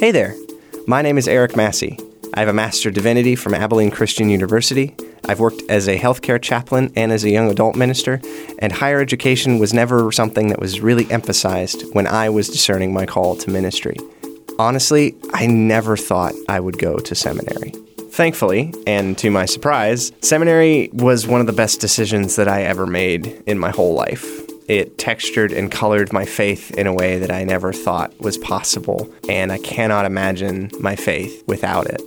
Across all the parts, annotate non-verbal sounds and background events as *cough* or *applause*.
Hey there, my name is Eric Massey. I have a Master Divinity from Abilene Christian University. I've worked as a healthcare chaplain and as a young adult minister, and higher education was never something that was really emphasized when I was discerning my call to ministry. Honestly, I never thought I would go to seminary. Thankfully, and to my surprise, seminary was one of the best decisions that I ever made in my whole life. It textured and colored my faith in a way that I never thought was possible, and I cannot imagine my faith without it.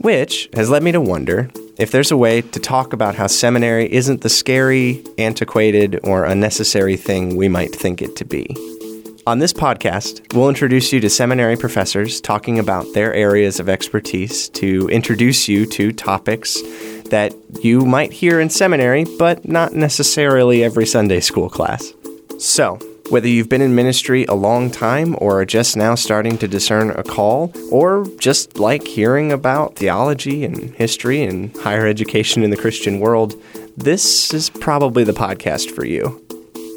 Which has led me to wonder if there's a way to talk about how seminary isn't the scary, antiquated, or unnecessary thing we might think it to be. On this podcast, we'll introduce you to seminary professors talking about their areas of expertise to introduce you to topics that you might hear in seminary, but not necessarily every Sunday school class. So, whether you've been in ministry a long time or are just now starting to discern a call, or just like hearing about theology and history and higher education in the Christian world, this is probably the podcast for you.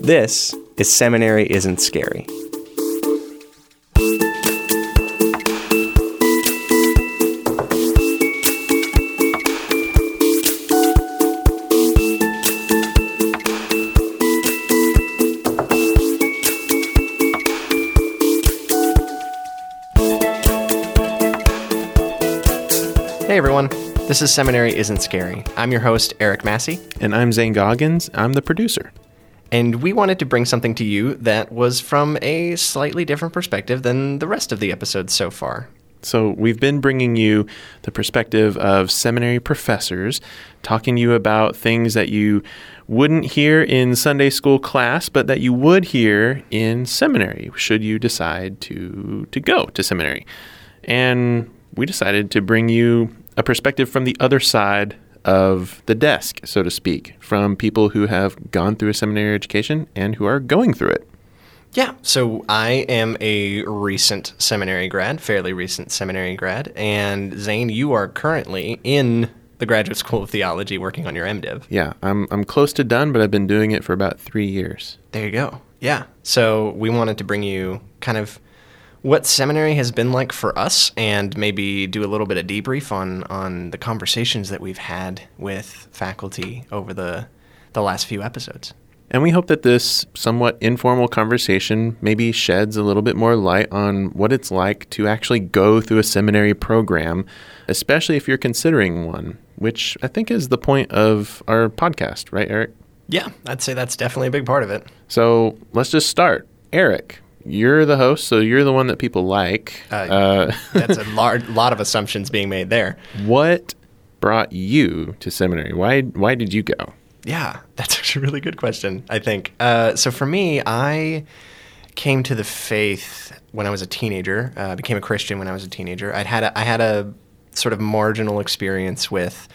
This is Seminary Isn't Scary. This is Seminary Isn't Scary. I'm your host, Eric Massey, And I'm Zane Goggins. I'm the producer. and we wanted to bring something to you that was from a slightly different perspective than the rest of the episodes so far. So, we've been bringing you the perspective of seminary professors, talking to you about things that you wouldn't hear in Sunday school class, but that you would hear in seminary should you decide to, to go to seminary. And we decided to bring you a perspective from the other side of the desk, so to speak, from people who have gone through a seminary education and who are going through it. Yeah, so I am a recent seminary grad, fairly recent seminary grad, and Zane, you are currently in the Graduate School of Theology working on your MDiv. Yeah, I'm I'm close to done, but I've been doing it for about three years. There you go. Yeah. So we wanted to bring you kind of what seminary has been like for us and maybe do a little bit of debrief on on the conversations that we've had with faculty over the the last few episodes. And we hope that this somewhat informal conversation maybe sheds a little bit more light on what it's like to actually go through a seminary program, especially if you're considering one, which I think is the point of our podcast, right, Eric? Yeah, I'd say that's definitely a big part of it. So let's just start. Eric, you're the host, so you're the one that people like. Uh, Uh, That's a *laughs* lar- lot of assumptions being made there. what brought you to seminary? Why why did you go? Yeah, that's *laughs* actually a really good question, I think. Uh, so for me, I came to the faith when I was a teenager, uh, became a Christian when I was a teenager. I'd had a, I had a sort of marginal experience with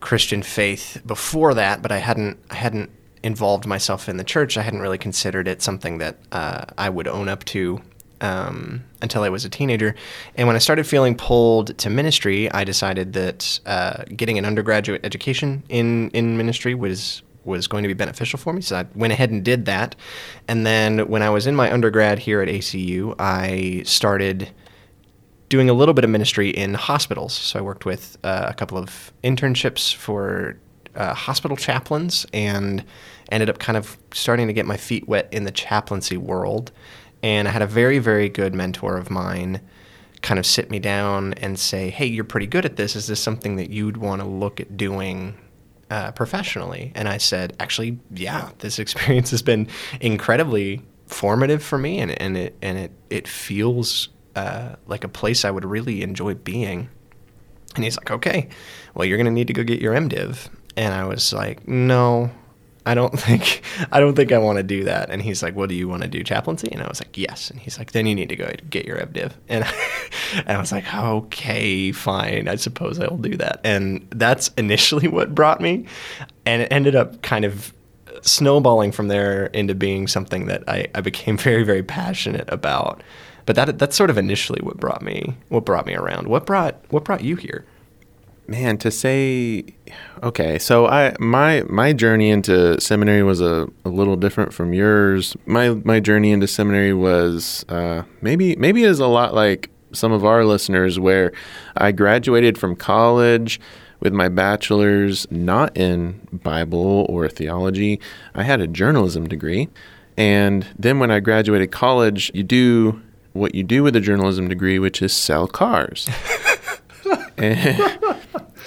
Christian faith before that, but I hadn't I hadn't involved myself in the church. I hadn't really considered it something that uh, I would own up to um, until I was a teenager. And when I started feeling pulled to ministry, I decided that uh, getting an undergraduate education in in ministry was was going to be beneficial for me. So I went ahead and did that. And then when I was in my undergrad here at ACU, I started doing a little bit of ministry in hospitals. So I worked with uh, a couple of internships for uh, hospital chaplains and ended up kind of starting to get my feet wet in the chaplaincy world. And I had a very, very good mentor of mine kind of sit me down and say, Hey, you're pretty good at this. Is this something that you'd want to look at doing uh, professionally? And I said, Actually, yeah, this *laughs* experience has been incredibly formative for me, and, and it and it it feels uh, like a place I would really enjoy being. And he's like, okay, well, you're gonna need to go get your MDiv. And I was like, no, I don't *laughs* think I don't think I want to do that. And he's like, what do you want to do, chaplaincy? And I was like, yes. And he's like, then you need to go get your MDiv. And *laughs* and I was like, okay, fine. I suppose I will do that. And that's initially *laughs* what brought me, and it ended up kind of snowballing from there into being something that I, I became very very passionate about. But that that's sort of initially what brought me what brought me around. What brought what brought you here? Man, to say okay, so I my my journey into seminary was a, a little different from yours. My my journey into seminary was uh, maybe maybe is a lot like some of our listeners where I graduated from college with my bachelor's not in Bible or theology. I had a journalism degree. And then when I graduated college, you do what you do with a journalism degree, which is sell cars. *laughs* and,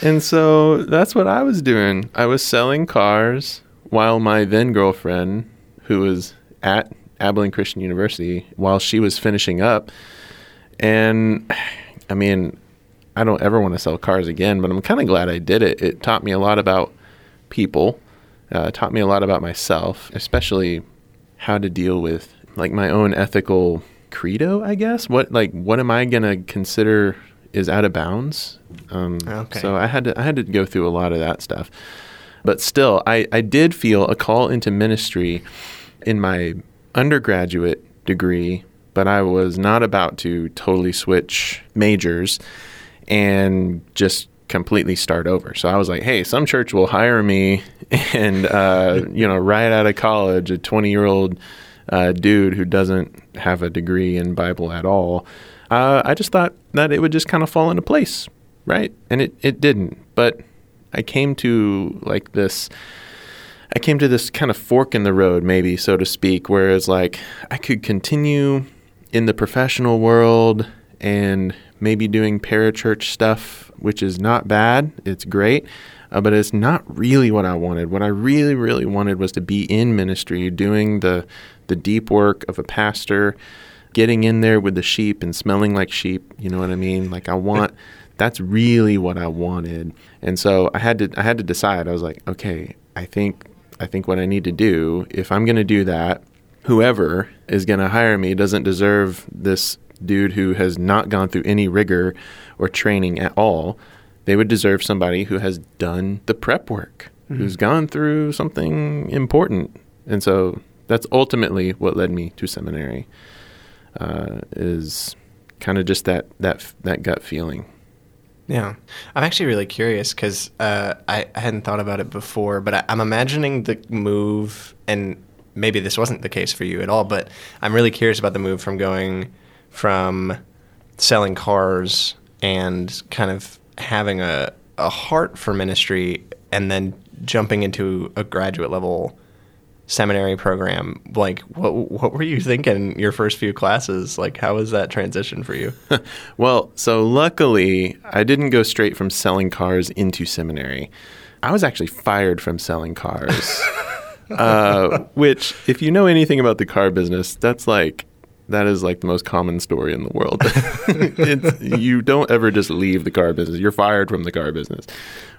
and so that's what I was doing. I was selling cars while my then girlfriend, who was at Abilene Christian University, while she was finishing up. And I mean, I don't ever want to sell cars again, but I'm kind of glad I did it. It taught me a lot about people, uh, taught me a lot about myself, especially how to deal with like my own ethical credo, I guess. What like what am I gonna consider is out of bounds? Um, okay. So I had to I had to go through a lot of that stuff, but still, I I did feel a call into ministry in my undergraduate degree, but I was not about to totally switch majors and just completely start over. So I was like, hey, some church will hire me *laughs* and, uh, you know, right out of college, a 20 year old uh, dude who doesn't have a degree in Bible at all. Uh, I just thought that it would just kind of fall into place, right? And it, it didn't. But I came to like this. I came to this kind of fork in the road, maybe so to speak, where it's like I could continue in the professional world and maybe doing parachurch stuff, which is not bad. It's great. Uh, but it's not really what I wanted. What I really, really wanted was to be in ministry, doing the the deep work of a pastor, getting in there with the sheep and smelling like sheep. You know what I mean? Like I want. that's really what I wanted. And so I had to I had to decide. I was like, okay, I think I think what I need to do if I'm going to do that, whoever is going to hire me doesn't deserve this dude who has not gone through any rigor or training at all. They would deserve somebody who has done the prep work, mm-hmm. who's gone through something important. And so that's ultimately what led me to seminary. Uh, is kind of just that that that gut feeling. Yeah, I'm actually really curious because uh, I, I, hadn't thought about it before, but I, I'm imagining the move, and maybe this wasn't the case for you at all, but I'm really curious about the move from going from selling cars and kind of having a, a heart for ministry and then jumping into a graduate level seminary program like what what were you thinking your first few classes like how was that transition for you *laughs* well so luckily i didn't go straight from selling cars into seminary i was actually fired from selling cars *laughs* uh, which if you know anything about the car business that's like that is like the most common story in the world. *laughs* you don't ever just leave the car business. You're fired from the car business.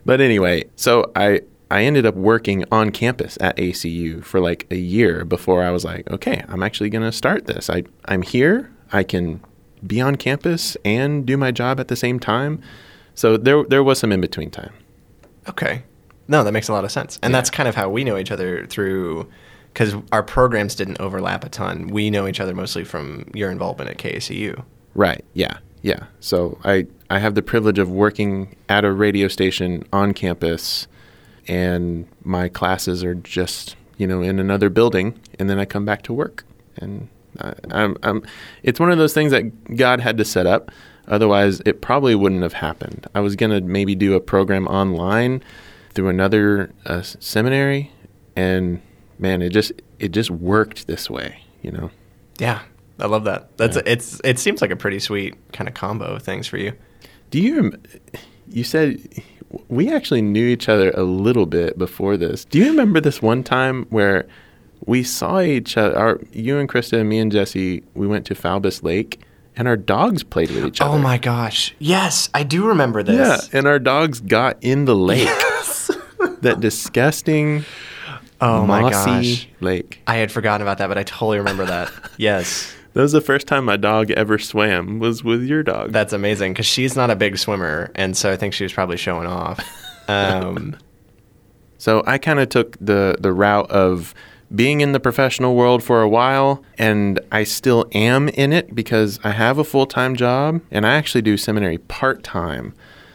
But anyway, so I I ended up working on campus at ACU for like a year before I was like, okay, I'm actually going to start this. I I'm here. I can be on campus and do my job at the same time. So there there was some in between time. Okay. No, that makes a lot of sense. And yeah. that's kind of how we know each other through because our programs didn't overlap a ton. We know each other mostly from your involvement at KACU. Right. Yeah. Yeah. So I I have the privilege of working at a radio station on campus, and my classes are just you know in another building, and then I come back to work, and I, I'm, I'm it's one of those things that God had to set up. Otherwise, it probably wouldn't have happened. I was gonna maybe do a program online through another uh, seminary, and man, it just it just worked this way, you know. Yeah, I love that. That's yeah. a, it's it seems like a pretty sweet kind of combo of things for you. Do you you said we actually knew each other a little bit before this. Do you remember this one time where we saw each other our you and Krista and me and Jesse we went to Falbus Lake and our dogs played with each oh other. Oh my gosh. Yes, I do remember this. Yeah, and our dogs got in the lake. *laughs* Yes. that disgusting Oh my gosh, lake. I had forgotten about that, but I totally remember that. *laughs* yes. That was the first time my dog ever swam. Was with your dog. That's amazing because she's not a big swimmer, and so I think she was probably showing off. *laughs* Um, so I kind of took the the route of being in the professional world for a while, and I still am in it because I have a full time job, and I actually do seminary part time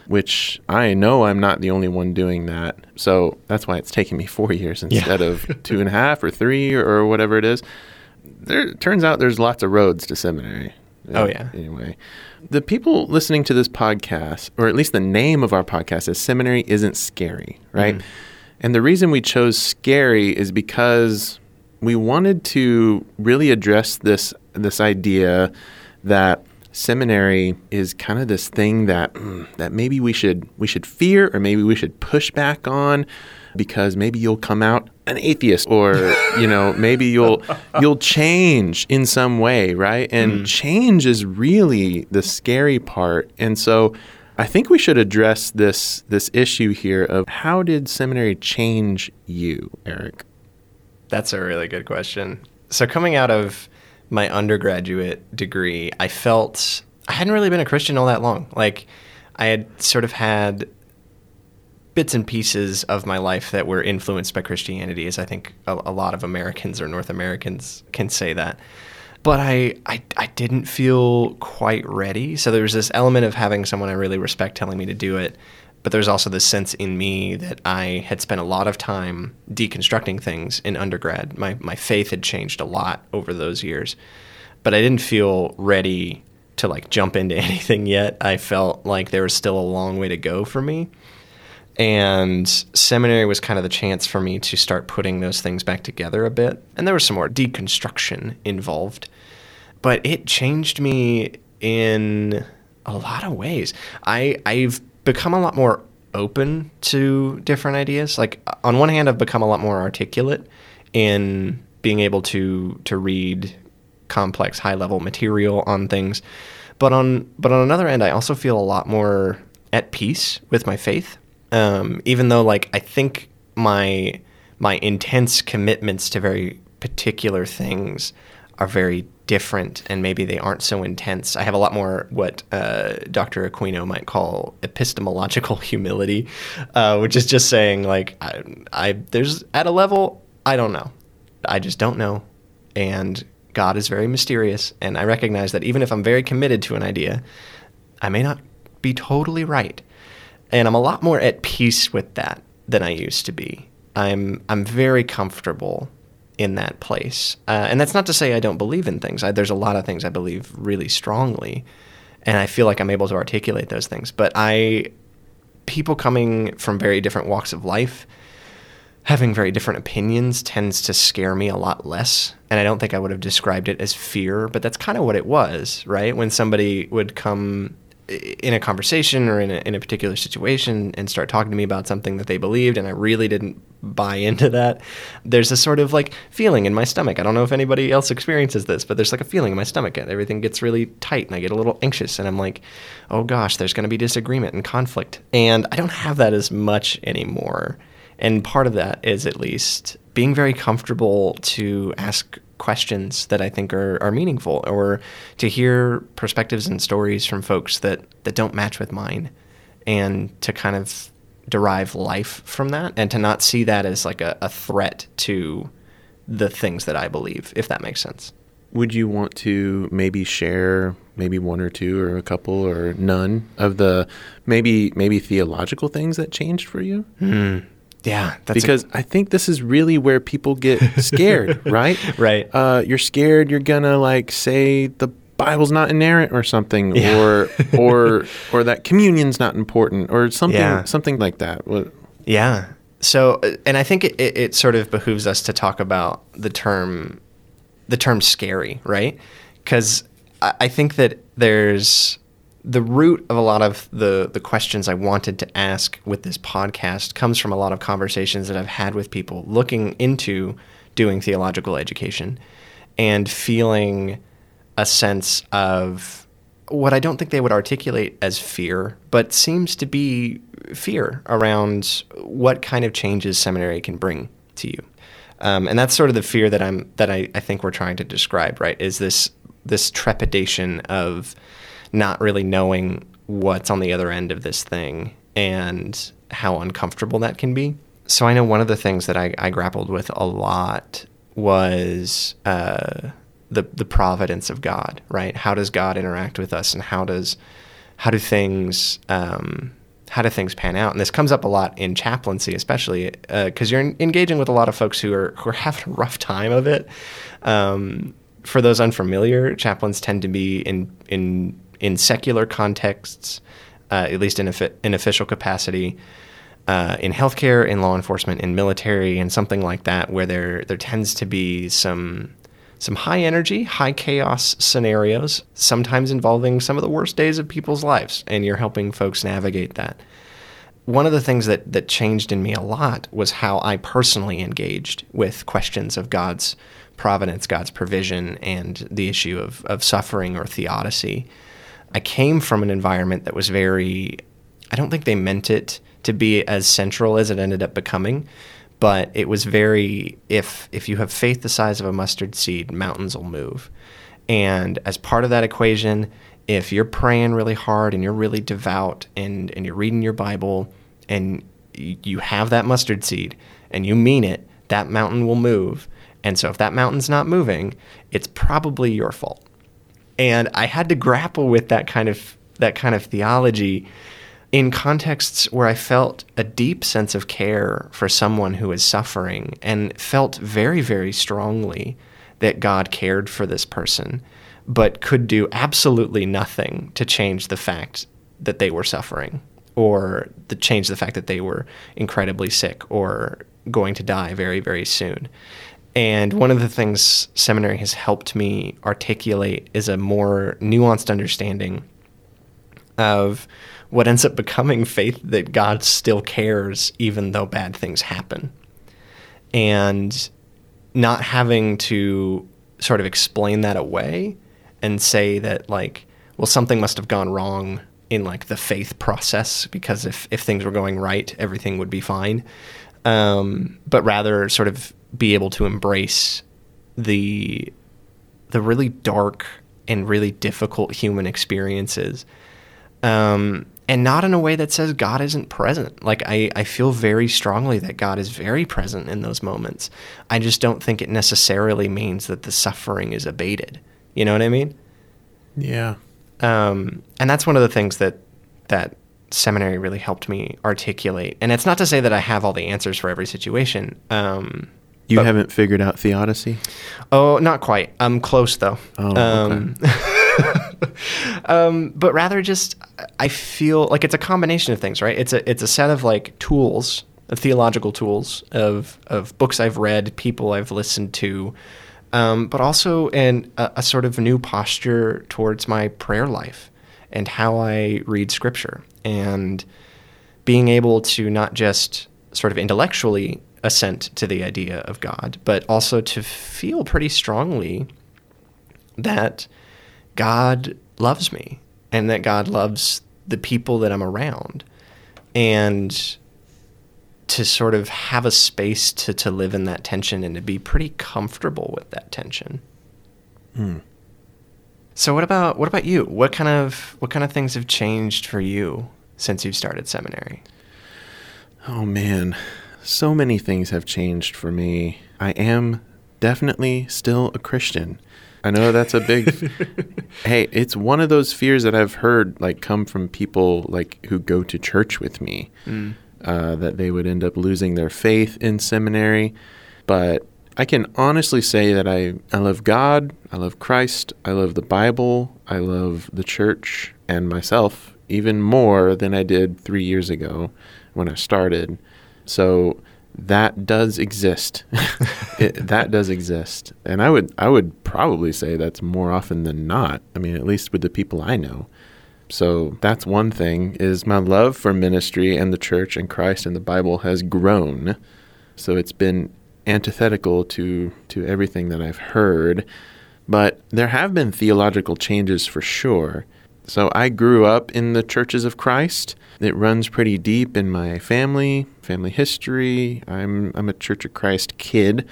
which I know I'm not the only one doing that. So that's why it's taken me four years instead yeah. of *laughs* two and a half or three or whatever it is. There turns out there's lots of roads to seminary. Oh, yeah. Anyway, the people listening to this podcast, or at least the name of our podcast, is Seminary Isn't Scary, right? Mhm. And the reason we chose scary is because we wanted to really address this this idea that seminary is kind of this thing that mm, *clears throat* that maybe we should we should fear or maybe we should push back on because maybe you'll come out an atheist or you know maybe you'll *laughs* you'll change in some way right and mm. change is really the scary part and so I think we should address this this issue here of how did seminary change you, Eric? That's a really good question. So coming out of my undergraduate degree, I felt I hadn't really been a Christian all that long. Like I had sort of had bits and pieces of my life that were influenced by Christianity, as I think a, a lot of Americans or North Americans can say that. But I, I, I didn't feel quite ready. So there was this element of having someone I really respect telling me to do it. But there's also this sense in me that I had spent a lot of time deconstructing things in undergrad. My, my faith had changed a lot over those years. But I didn't feel ready to like jump into *laughs* anything yet. I felt like there was still a long way to go for me. And seminary was kind of the chance for me to start putting those things back together a bit. And there was some more deconstruction involved. But it changed me in a lot of ways. I, I've become a lot more open to different ideas. Like uh, on one hand, I've become a lot more articulate in being able to to read complex, high level material on things. But on but on another end, I also feel a lot more at peace with my faith. Um, even though like I think my my intense commitments to very particular things are very different and maybe they aren't so intense. I have a lot more what uh, Dr. Aquino might call epistemological *laughs* humility, uh, which is just saying like I, I there's at a level I don't know, I just don't know, and God is very mysterious, and I recognize that even if I'm very committed to an idea, I may not be totally right, and I'm a lot more at peace with that than I used to be. I'm I'm very comfortable in that place. Uh, and that's not to say I don't believe in things. I, there's a lot of things I believe really strongly, and I feel like I'm able to articulate those things. But I, people coming from very different walks of life, having very different opinions tends to scare me a lot less. And I don't think I would have described it as fear, but that's kind of what it was, right? When somebody would come in a conversation or in a, in a particular situation and start talking to me about something that they believed and I really didn't buy *laughs* into that, there's a sort of like feeling in my stomach. I don't know if anybody else experiences this, but there's like a feeling in my stomach. And everything gets really tight and I get a little anxious and I'm like, oh gosh, there's going to be disagreement and conflict. And I don't have that as much anymore. And part of that is at least being very comfortable to ask questions that I think are, are meaningful or to hear perspectives and stories from folks that, that don't match with mine and to kind of derive life from that and to not see that as like a, a threat to the things that I believe, if that makes sense. Would you want to maybe share maybe one or two or a couple or none of the maybe maybe theological things that changed for you? Mm. Yeah, because I think this is really where people get *laughs* scared, right? Right. Uh, you're scared you're gonna like say the Bible's not inerrant or something, Yeah. or *laughs* or or that communion's not important or something Yeah. something like that. What- Yeah. So, uh, and I think it, it, it sort of behooves us to talk about the term, the term scary, right? Because I, I think that there's the root of a lot of the the questions I wanted to ask with this podcast comes from a lot of conversations that I've had with people looking into doing theological education and feeling a sense of what I don't think they would articulate as fear, but seems to be fear around what kind of changes seminary can bring to you. Um, and that's sort of the fear that I'm that I, I think we're trying to describe, right? Is this this trepidation of not really knowing what's on the other end of this thing and how uncomfortable that can be. So I know one of the things that I, I grappled with a lot was uh, the the providence of God, right? How does God interact with us, and how does how do things um, how do things pan out? And this comes up a lot in chaplaincy, especially because you're engaging with a lot of folks who are who are *laughs* having a rough time of it. Um, for those unfamiliar, chaplains tend to be in in in secular contexts, uh, at least in a, in official capacity, uh, in healthcare, in law enforcement, in military, and something like that, where there there tends to be some some high energy, high chaos scenarios, sometimes involving some of the worst days of people's lives, and you're helping folks navigate that. One of the things that, that changed in me a lot was how I personally engaged with questions of God's providence, God's provision, and the issue of, of suffering or theodicy. I came from an environment that was very, I don't think they meant it to be as central as it ended up becoming, but it was very if if you have faith the size of a mustard seed, mountains will move. And as part of that equation, if you're praying really hard and you're really devout and and you're reading your Bible and you have that mustard seed and you mean it, that mountain will move. And so if that mountain's not moving, it's probably your fault. And I had to grapple with that kind of that kind of theology in contexts where I felt a deep sense of care for someone who is suffering and felt very, very strongly that God cared for this person, but could do absolutely nothing to change the fact that they were suffering or to change the fact that they were incredibly sick or going to die very, very soon. And one of the things seminary has helped me articulate is a more nuanced understanding of what ends up becoming faith that God still cares even though bad things happen. And not having to sort of explain that away and say that like well something must have gone wrong in like the faith process because if if things were going right everything would be fine um, but rather sort of be able to embrace the the really dark and really difficult human experiences um, and not in a way that says God isn't present. Like I, I feel very strongly that God is very present in those moments. I just don't think it necessarily means that the suffering is abated. You know what I mean? Yeah. Um, and that's one of the things that that seminary really helped me articulate. And it's not to say that I have all the answers for every situation. Um, you haven't figured out theodicy? Oh, not quite. I'm close though. Oh, um, okay. *laughs* um, but rather just I feel like it's a combination of things, right? It's a it's a set of like tools, theological tools of of books I've read, people I've listened to, um, but also in a, a sort of new posture towards my prayer life and how I read Scripture and being able to not just sort of intellectually assent to the idea of God, but also to feel pretty strongly that God loves me and that God loves the people that I'm around. And to sort of have a space to, to live in that tension and to be pretty comfortable with that tension. Hmm. So what about what about you? What kind of what kind of things have changed for you since you've started seminary? Oh man, so many things have changed for me. I am definitely still a Christian. I know that's a big. *laughs* hey, it's one of those fears that I've heard like come from people like who go to church with me, mm. uh, that they would end up losing their faith in seminary. But I can honestly say that I I love God, I love Christ, I love the Bible, I love the church and myself even more than I did three years ago when I started. So that does exist. *laughs* it, that does exist, and I would I would probably say that's more often than not. I mean, at least with the people I know. So that's one thing is my love for ministry and the church and Christ and the Bible has grown. So it's been antithetical to to everything that I've heard, but there have been theological changes for sure. So I grew up in the churches of Christ. It runs pretty deep in my family, family history. I'm I'm a Church of Christ kid.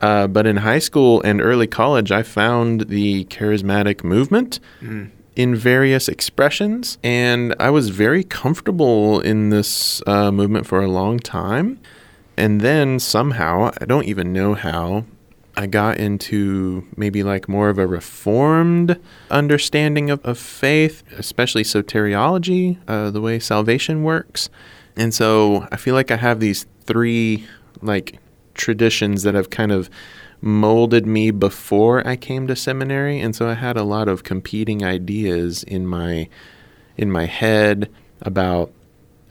Uh, but in high school and early college, I found the charismatic movement mm. in various expressions, and I was very comfortable in this uh, movement for a long time. And then somehow, I don't even know how, I got into maybe like more of a reformed understanding of, of faith, especially soteriology, uh, the way salvation works. And so I feel like I have these three like traditions that have kind of molded me before I came to seminary, and so I had a lot of competing ideas in my in my head about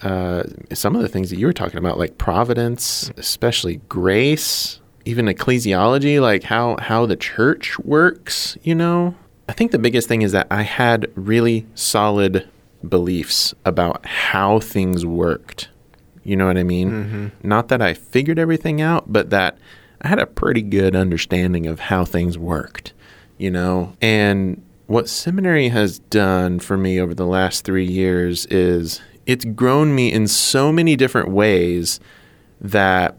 uh, some of the things that you were talking about, like providence, especially grace, even ecclesiology, like how how the church works. You know, I think the biggest thing is that I had really solid beliefs about how things worked. You know what I mean? Mm-hmm. Not that I figured everything out, but that I had a pretty good understanding of how things worked, you know? And what seminary has done for me over the last three years is it's grown me in so many different ways that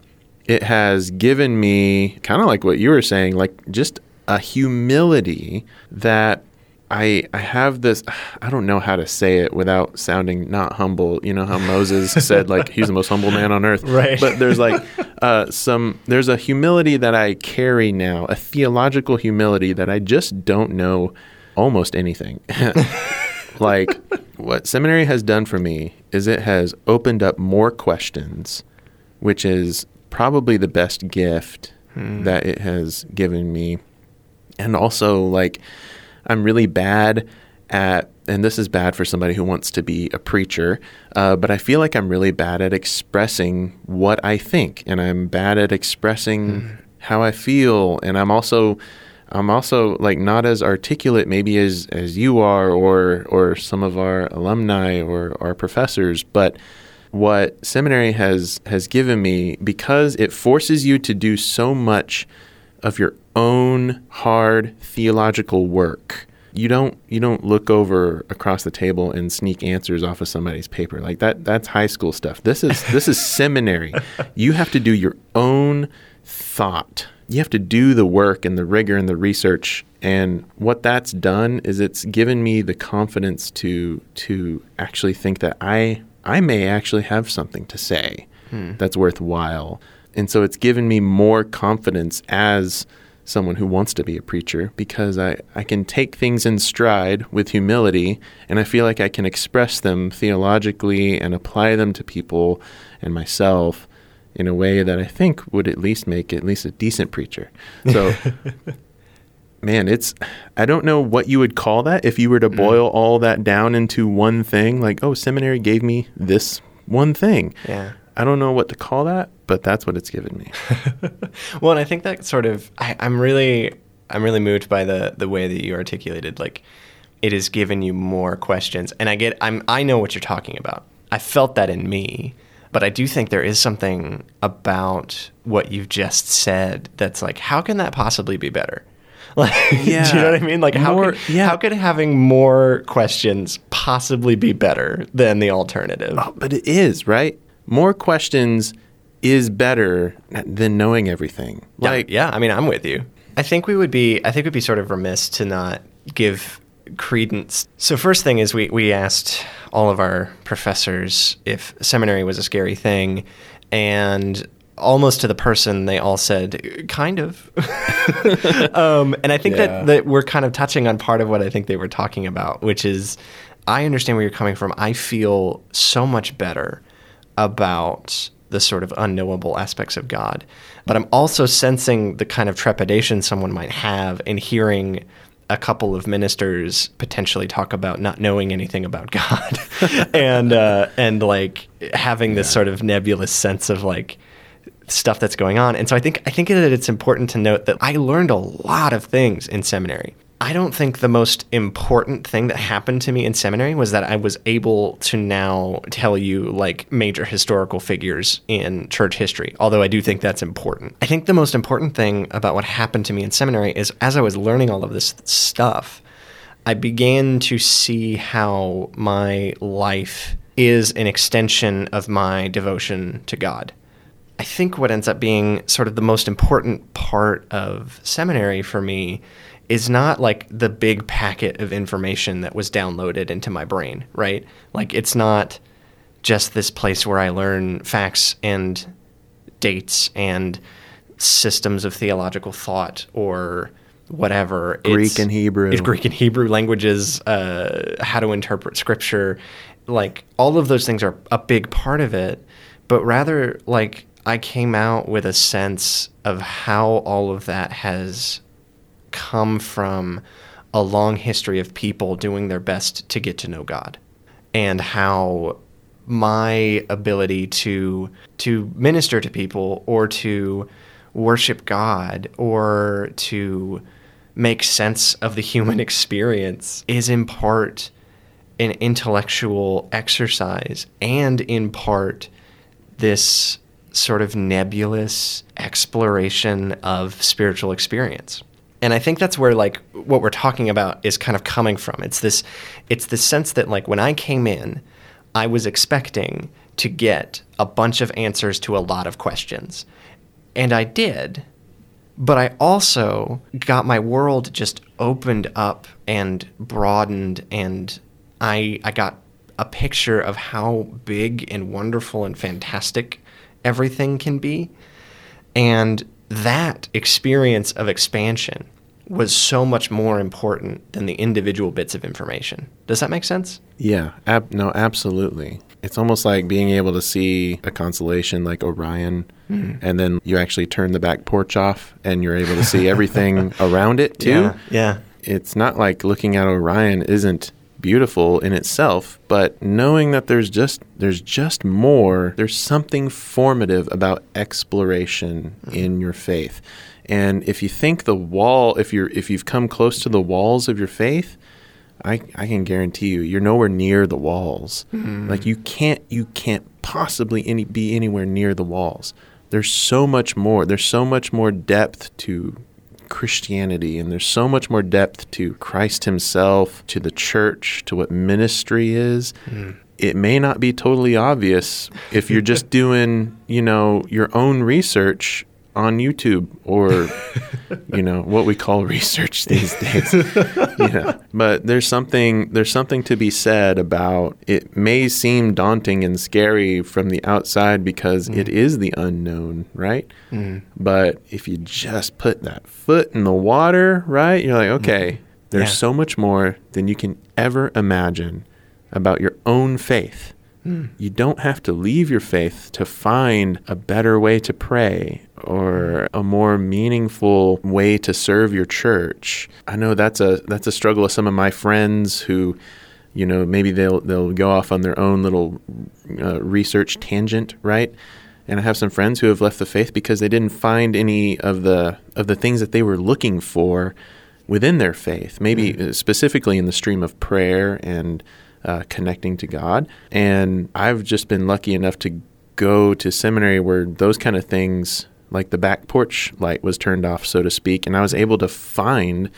it has given me kind of like what you were saying, like just a humility that I I have this I don't know how to say it without sounding not humble. You know how Moses *laughs* said like he's the most humble man on earth. Right. But there's like uh, some there's a humility that I carry now, a theological humility that I just don't know almost anything. *laughs* like what seminary has done for me is it has opened up more questions, which is probably the best gift that it has given me. And also like I'm really bad at, and this is bad for somebody who wants to be a preacher, uh, but I feel like I'm really bad at expressing what I think, and I'm bad at expressing how I feel, and I'm also. I'm also like not as articulate maybe as, as you are or or some of our alumni or our professors, but what seminary has has given me because it forces you to do so much of your own hard theological work. You don't you don't look over across the table and sneak answers off of somebody's paper. Like that that's high school stuff. This is this is seminary. *laughs* You have to do your own thought. You have to do the work and the rigor and the research and what that's done is it's given me the confidence to to actually think that I I may actually have something to say hmm. that's worthwhile. And so it's given me more confidence as someone who wants to be a preacher because I, I can take things in stride with humility and I feel like I can express them theologically and apply them to people and myself in a way that I think would at least make at least a decent preacher. So *laughs* man, it's I don't know what you would call that if you were to mm. boil all that down into one thing. Like, oh, seminary gave me this one thing. Yeah. I don't know what to call that, but that's what it's given me. *laughs* well, and I think that sort of I, I'm really I'm really moved by the the way that you articulated like it has given you more questions, and I get I'm I know what you're talking about. I felt that in me, but I do think there is something about what you've just said that's like, how can that possibly be better? *laughs* Like, do you know what I mean? Like, how More- could, yeah. how could having more questions possibly be better than the alternative? Oh, but it is, right? More questions is better than knowing everything. Yeah, Like, yeah, I mean, I'm with you. I think we would be, I think we'd be sort of remiss to not give credence. So first thing is we we asked all of our professors if seminary was a scary thing, and almost to the person they all said kind of *laughs* um, and i think Yeah. that, that we're kind of touching on part of what i think they were talking about which is i understand where you're coming from i feel so much better about the sort of unknowable aspects of God. But I'm also sensing the kind of trepidation someone might have in hearing a couple of ministers potentially talk about not knowing anything about God *laughs* and uh, and like having this sort of nebulous sense of like stuff that's going on. And so I think I think that it's important to note that I learned a lot of things in seminary. I don't think the most important thing that happened to me in seminary was that I was able to now tell you like major historical figures in church history, although I do think that's important. I think the most important thing about what happened to me in seminary is as I was learning all of this stuff, I began to see how my life is an extension of my devotion to God. I think what ends up being sort of the most important part of seminary for me is not like the big packet of information that was downloaded into my brain, right? Like it's not just this place where I learn facts and dates and systems of theological thought or whatever. Greek and Hebrew. It's Greek and Hebrew languages, uh, how to interpret scripture. Like all of those things are a big part of it, but rather like I came out with a sense of how all of that has come from a long history of people doing their best to get to know God and how my ability to to minister to people or to worship God or to make sense of the human *laughs* experience is in part an intellectual exercise and in part this sort of nebulous exploration of spiritual experience. And I think that's where like what we're talking about is kind of coming from. It's this it's the sense that like when I came in, I was expecting to get a bunch of answers to a lot of questions. And I did. But I also got my world just opened up and broadened and I I got a picture of how big and wonderful and fantastic everything can be. And that experience of expansion was so much more important than the individual bits of information. Does that make sense? Yeah, ab- no, absolutely. It's almost like being able to see a constellation like Orion, mm. and then you actually turn the back porch off and you're able to see everything *laughs* around it too. Yeah, yeah. It's not like looking at Orion isn't beautiful in itself, but knowing that there's just there's just more, there's something formative about exploration mm. in your faith. And if you think the wall, if you're if you've come close to the walls of your faith, I, I can guarantee you you're nowhere near the walls. Mm. Like you can't you can't possibly any be anywhere near the walls. There's so much more. There's so much more depth to Christianity and there's so much more depth to Christ himself, to the church, to what ministry is. Mm. It may not be totally obvious if you're just *laughs* doing, you know, your own research on YouTube or *laughs* you know what we call research these days. *laughs* you know, but there's something there's something to be said about it. May seem daunting and scary from the outside because mm. it is the unknown, right? Mm. But if you just put that foot in the water, right, you're like, okay, mm. there's yeah. so much more than you can ever imagine about your own faith. Mm. You don't have to leave your faith to find a better way to pray or a more meaningful way to serve your church. I know that's a that's a struggle of some of my friends who you know maybe they'll they'll go off on their own little uh, research tangent, right? And I have some friends who have left the faith because they didn't find any of the of the things that they were looking for within their faith. Maybe mm. specifically in the stream of prayer and uh, connecting to God. And I've just been lucky enough to go to seminary where those kind of things like the back porch light was turned off, so to speak, and I was able to find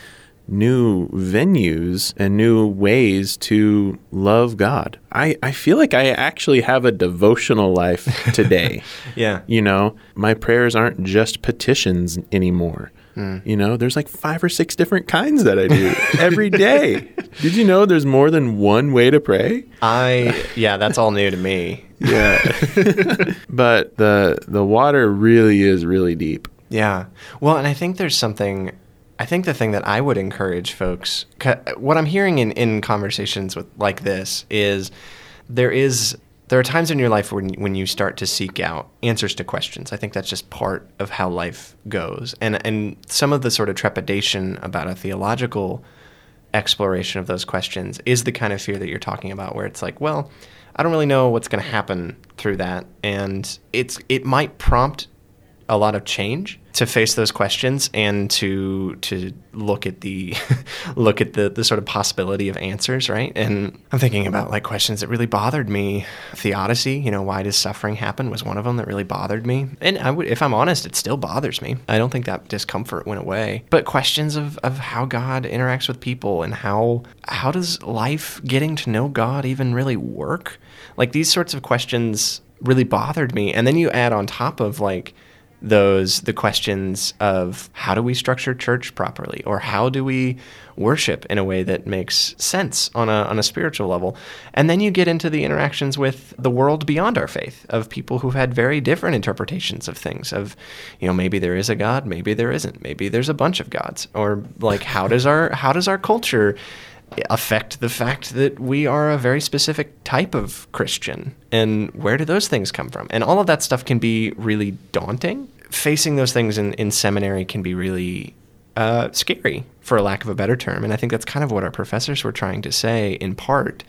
new venues and new ways to love God. I, I feel like I actually have a devotional life *laughs* today. yeah. You know, my prayers aren't just petitions anymore. Mm. You know, there's like five or six different kinds that I do *laughs* every day. Did you know there's more than one way to pray? I yeah, that's all new to me. Yeah. *laughs* but the the water really is really deep. Yeah. Well, and I think there's something I think the thing that I would encourage folks what I'm hearing in in conversations with like this is there is there are times in your life when when you start to seek out answers to questions. I think that's just part of how life goes. And and some of the sort of trepidation about a theological exploration of those questions is the kind of fear that you're talking about where it's like, well, I don't really know what's going to happen through that. And it's it might prompt a lot of change to face those questions and to to look at the *laughs* look at the the sort of possibility of answers, right? And I'm thinking about like questions that really bothered me. Theodicy, you know, why does suffering happen was one of them that really bothered me. And I would if I'm honest, it still bothers me. I don't think that discomfort went away. But questions of of how God interacts with people and how how does life getting to know God even really work? Like these sorts of questions really bothered me. And then you add on top of like those the questions of how do we structure church properly or how do we worship in a way that makes sense on a on a spiritual level and then you get into the interactions with the world beyond our faith of people who've had very different interpretations of things of you know maybe there is a god maybe there isn't maybe there's a bunch of gods or like how does our how does our culture affect the fact that we are a very specific type of Christian. And where do those things come from? And all of that stuff can be really daunting. Facing those things in, in seminary can be really uh, scary, for a lack of a better term. And I think that's kind of what our professors were trying to say in part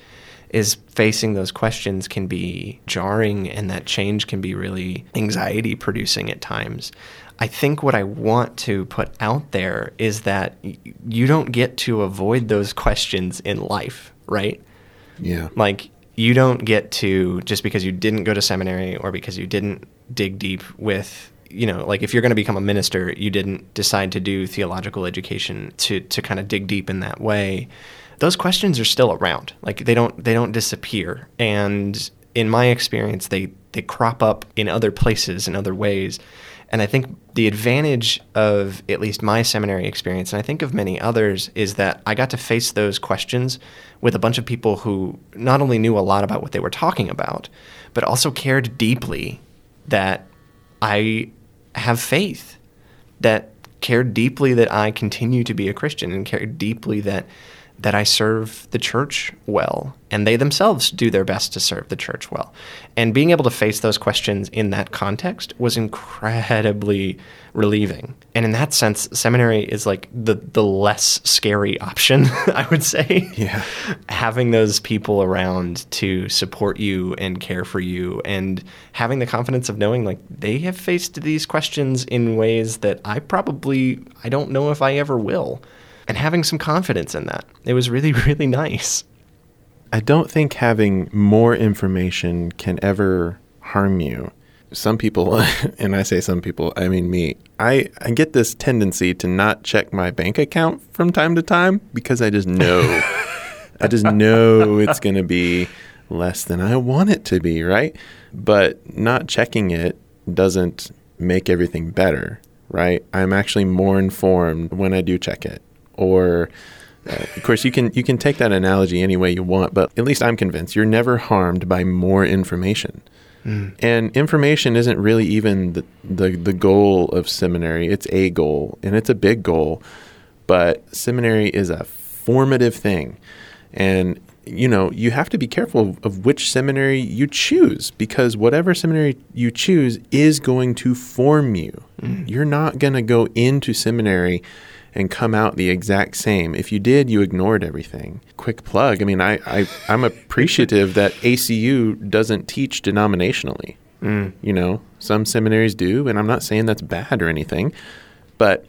is facing those questions can be jarring and that change can be really anxiety producing at times. I think what I want to put out there is that you don't get to avoid those questions in life, right? Yeah. Like you don't get to just because you didn't go to seminary or because you didn't dig deep with you know, like if you're going to become a minister, you didn't decide to do theological education to to kind of dig deep in that way. Those questions are still around. Like they don't they don't disappear. And in my experience, they they crop up in other places in other ways. And I think the advantage of at least my seminary experience, and I think of many others, is that I got to face those questions with a bunch of people who not only knew a lot about what they were talking about, but also cared deeply that I have faith, that care deeply that I continue to be a Christian, and care deeply that that I serve the church well, and they themselves do their best to serve the church well. And being able to face those questions in that context was incredibly relieving. And in that sense, seminary is like the the less scary *laughs* option, I would say. Yeah. *laughs* Having those people around to support you and care for you and having the confidence of knowing like they have faced these questions in ways that I probably I don't know if I ever will and having some confidence in that. It was really, *laughs* really nice. I don't think having more information can ever harm you. Some people, *laughs* and I say some people, I mean me, I, I get this tendency to not check my bank account from time to time because I just know. *laughs* I just know it's going to be less than I want it to be, right? But not checking it doesn't make everything better, right? I'm actually more informed when I do check it or uh, of course you can you can take that analogy any way you want but at least i'm convinced you're never harmed by more information mm. and information isn't really even the, the the goal of seminary it's a goal and it's a big goal but seminary is a formative thing and you know you have to be careful of which seminary you choose because whatever seminary you choose is going to form you mm. you're not going to go into seminary and come out the exact same. If you did, you ignored everything. Quick plug. I mean, I, I I'm appreciative that ACU doesn't teach denominationally. Mm. You know, some seminaries do, and I'm not saying that's bad or anything, but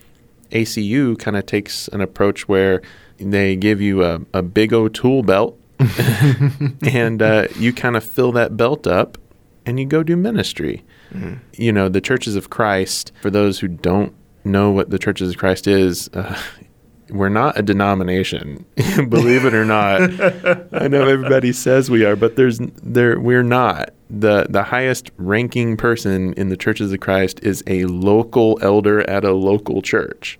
ACU kind of takes an approach where they give you a, a big O tool belt, *laughs* and uh, you kind of fill that belt up, and you go do ministry. Mm. You know, the churches of Christ, for those who don't know what the Churches of Christ is, uh, we're not a denomination, *laughs* believe it or not. I know everybody says we are, but there's there we're not. the The highest ranking person in the Churches of Christ is a local elder at a local church,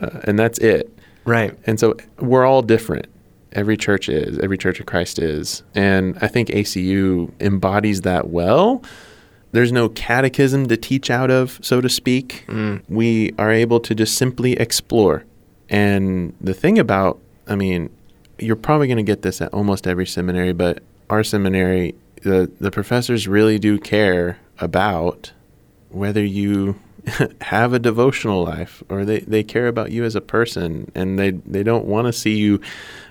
uh, and that's it. Right. And so we're all different. Every church is. Every Church of Christ is, and I think ACU embodies that well there's no catechism to teach out of, so to speak. Mm. We are able to just simply explore. And the thing about, I mean, you're probably going to get this at almost every seminary, but our seminary, the, the professors really do care about whether you *laughs* have a devotional life or they, they care about you as a person and they, they don't want to see you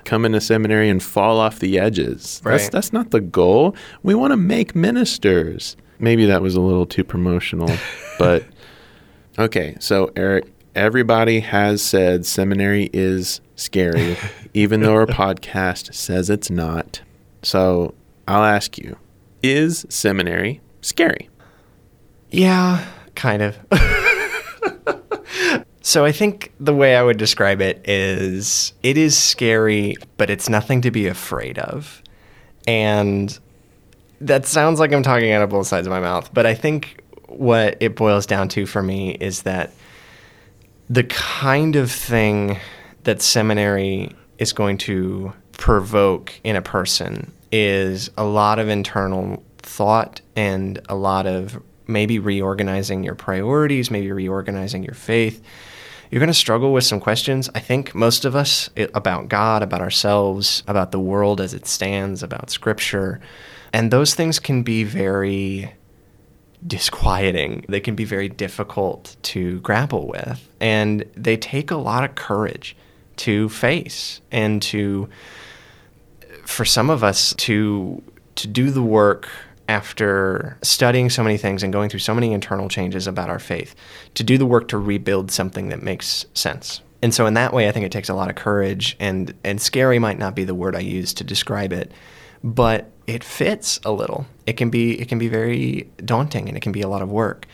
come into seminary and fall off the edges. Right. That's, that's not the goal. We want to make ministers maybe that was a little too promotional, *laughs* but okay. So Eric, everybody has said seminary is scary, *laughs* even though our podcast says it's not. So I'll ask you: Is seminary scary? Yeah, kind of. *laughs* so I think the way I would describe it is it is scary, but it's nothing to be afraid of. And that sounds like I'm talking out of both sides of my mouth, but I think what it boils down to for me is that the kind of thing that seminary is going to provoke in a person is a lot of internal thought and a lot of maybe reorganizing your priorities, maybe reorganizing your faith. You're going to struggle with some questions. I think most of us about God, about ourselves, about the world as it stands, about scripture. And those things can be very disquieting. They can be very difficult to grapple with. And they take a lot of courage to face and to, for some of us, to, to do the work after studying so many things and going through so many internal changes about our faith, to do the work to rebuild something that makes sense. And so in that way I think it takes a lot of courage and and scary might not be the word I use to describe it, but it fits a little. It can be it can be very daunting and it can be a lot of work.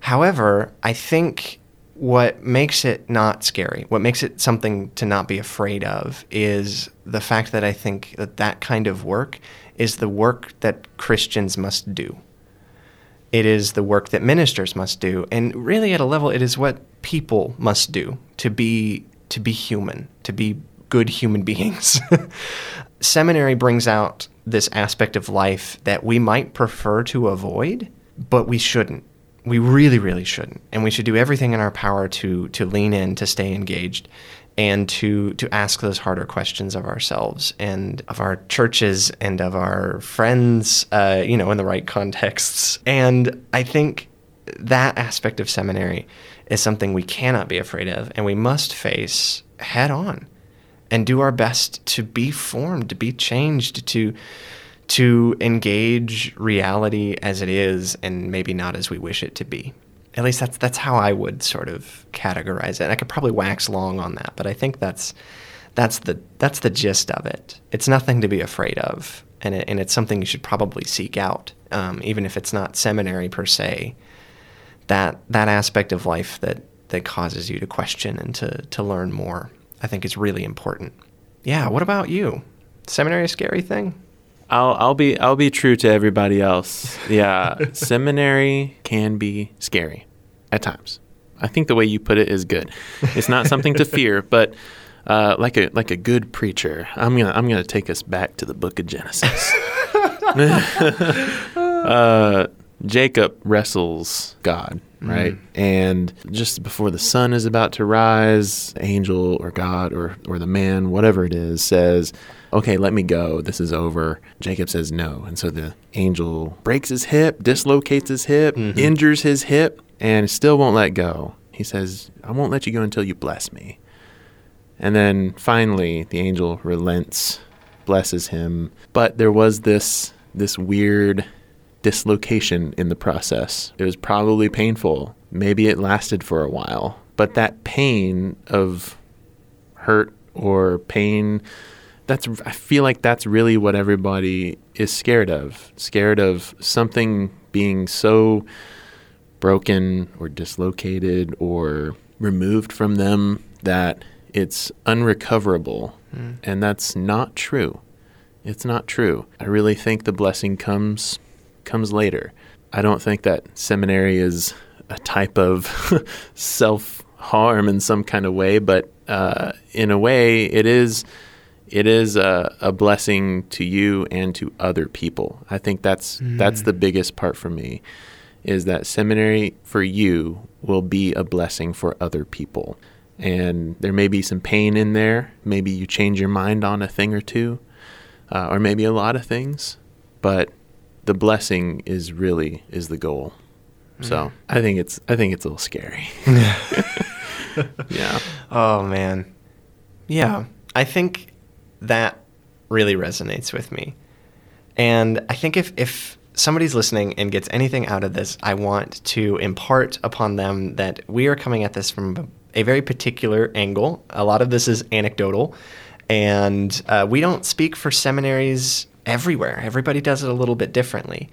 However, I think what makes it not scary, what makes it something to not be afraid of, is the fact that I think that that kind of work is the work that Christians must do. It is the work that ministers must do, and really, at a level, it is what people must do to be to be human, to be good human *laughs* beings. Seminary brings out this aspect of life that we might prefer to avoid, but we shouldn't. We really, really shouldn't, and we should do everything in our power to to lean in, to stay engaged, and to to ask those harder questions of ourselves and of our churches and of our friends, uh, you know, in the right contexts. And I think that aspect of seminary is something we cannot be afraid of, and we must face head on, and do our best to be formed, to be changed, to to engage reality as it is, and maybe not as we wish it to be at least that's that's how I would sort of categorize it. And I could probably wax long on that, but I think that's that's the that's the gist of it. It's nothing to be afraid of, and it, and it's something you should probably seek out, um, even if it's not seminary per se. That that aspect of life that that causes you to question and to to learn more, I think is really important. Yeah. What about you? Seminary a scary thing? I'll I'll be I'll be true to everybody else. Yeah, *laughs* seminary can be scary at times. I think the way you put it is good. It's not something to *laughs* fear, but uh, like a like a good preacher, I'm gonna I'm gonna take us back to the Book of Genesis. *laughs* *laughs* uh, Jacob wrestles God, right? Mm. And just before the sun is about to rise, angel or God or or the man, whatever it is, says, okay, let me go. This is over. Jacob says no. And so the angel breaks his hip, dislocates his hip, mm-hmm. injures his hip, and still won't let go. He says, I won't let you go until you bless me. And then finally, the angel relents, blesses him. But there was this this weird dislocation in the process. It was probably painful. Maybe it lasted for a while. But that pain of hurt or pain that's I feel like that's really what everybody is scared of. Scared of something being so broken or dislocated or removed from them that it's unrecoverable. Mm. And that's not true. It's not true. I really think the blessing comes comes later. I don't think that seminary is a type of *laughs* self harm in some kind of way, but uh, in a way, it is it is a, a, blessing to you and to other people. I think that's mm. that's the biggest part for me is that seminary for you will be a blessing for other people. And there may be some pain in there. Maybe you change your mind on a thing or two, uh, or maybe a lot of things. But the blessing is really is the goal. Mm. So I think it's I think it's a little scary. *laughs* *laughs* yeah. Oh man. Yeah. I think that really resonates with me. And I think if, if somebody's listening and gets anything out of this, I want to impart upon them that we are coming at this from a very particular angle. A lot of this is anecdotal, and uh, we don't speak for seminaries everywhere. Everybody does it a little bit differently.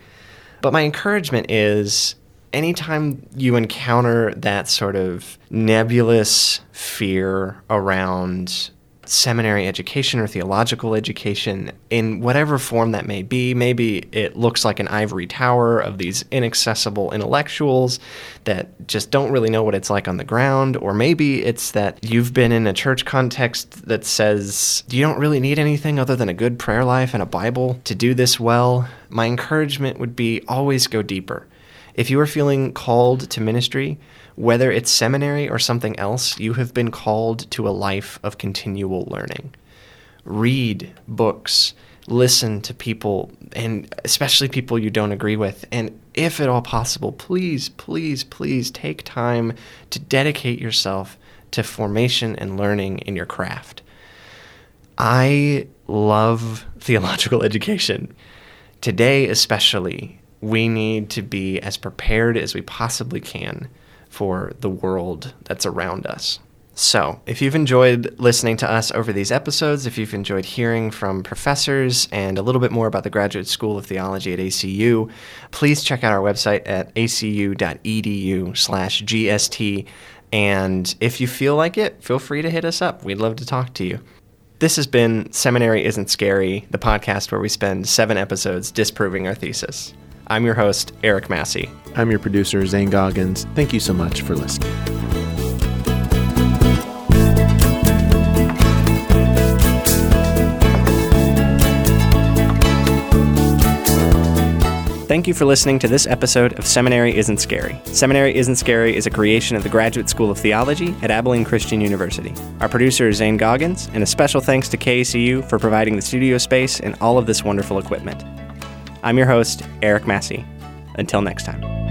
But my encouragement is anytime you encounter that sort of nebulous fear around seminary education or theological education in whatever form that may be. Maybe it looks like an ivory tower of these inaccessible intellectuals that just don't really know what it's like on the ground. Or maybe it's that you've been in a church context that says you don't really need anything other than a good prayer life and a Bible to do this well. My encouragement would be always go deeper. If you are feeling called to ministry, Whether it's seminary or something else, you have been called to a life of continual learning. Read books, listen to people, and especially people you don't agree with. And if at all possible, please, please, please take time to dedicate yourself to formation and learning in your craft. I love *laughs* theological education. Today, especially, we need to be as prepared as we possibly can for the world that's around us. So, if you've enjoyed listening to us over these episodes, if you've enjoyed hearing from professors and a little bit more about the Graduate School of Theology at ACU, please check out our website at acu.edu/gst. And if you feel like it, feel free to hit us up. We'd love to talk to you. This has been Seminary Isn't Scary, the podcast where we spend seven episodes disproving our thesis. I'm your host, Eric Massey. I'm your producer, Zane Goggins. Thank you so much for listening. Thank you for listening to this episode of Seminary Isn't Scary. Seminary Isn't Scary is a creation of the Graduate School of Theology at Abilene Christian University. Our producer is Zane Goggins, and a special thanks to KACU for providing the studio space and all of this wonderful equipment. I'm your host, Eric Massey. Until next time.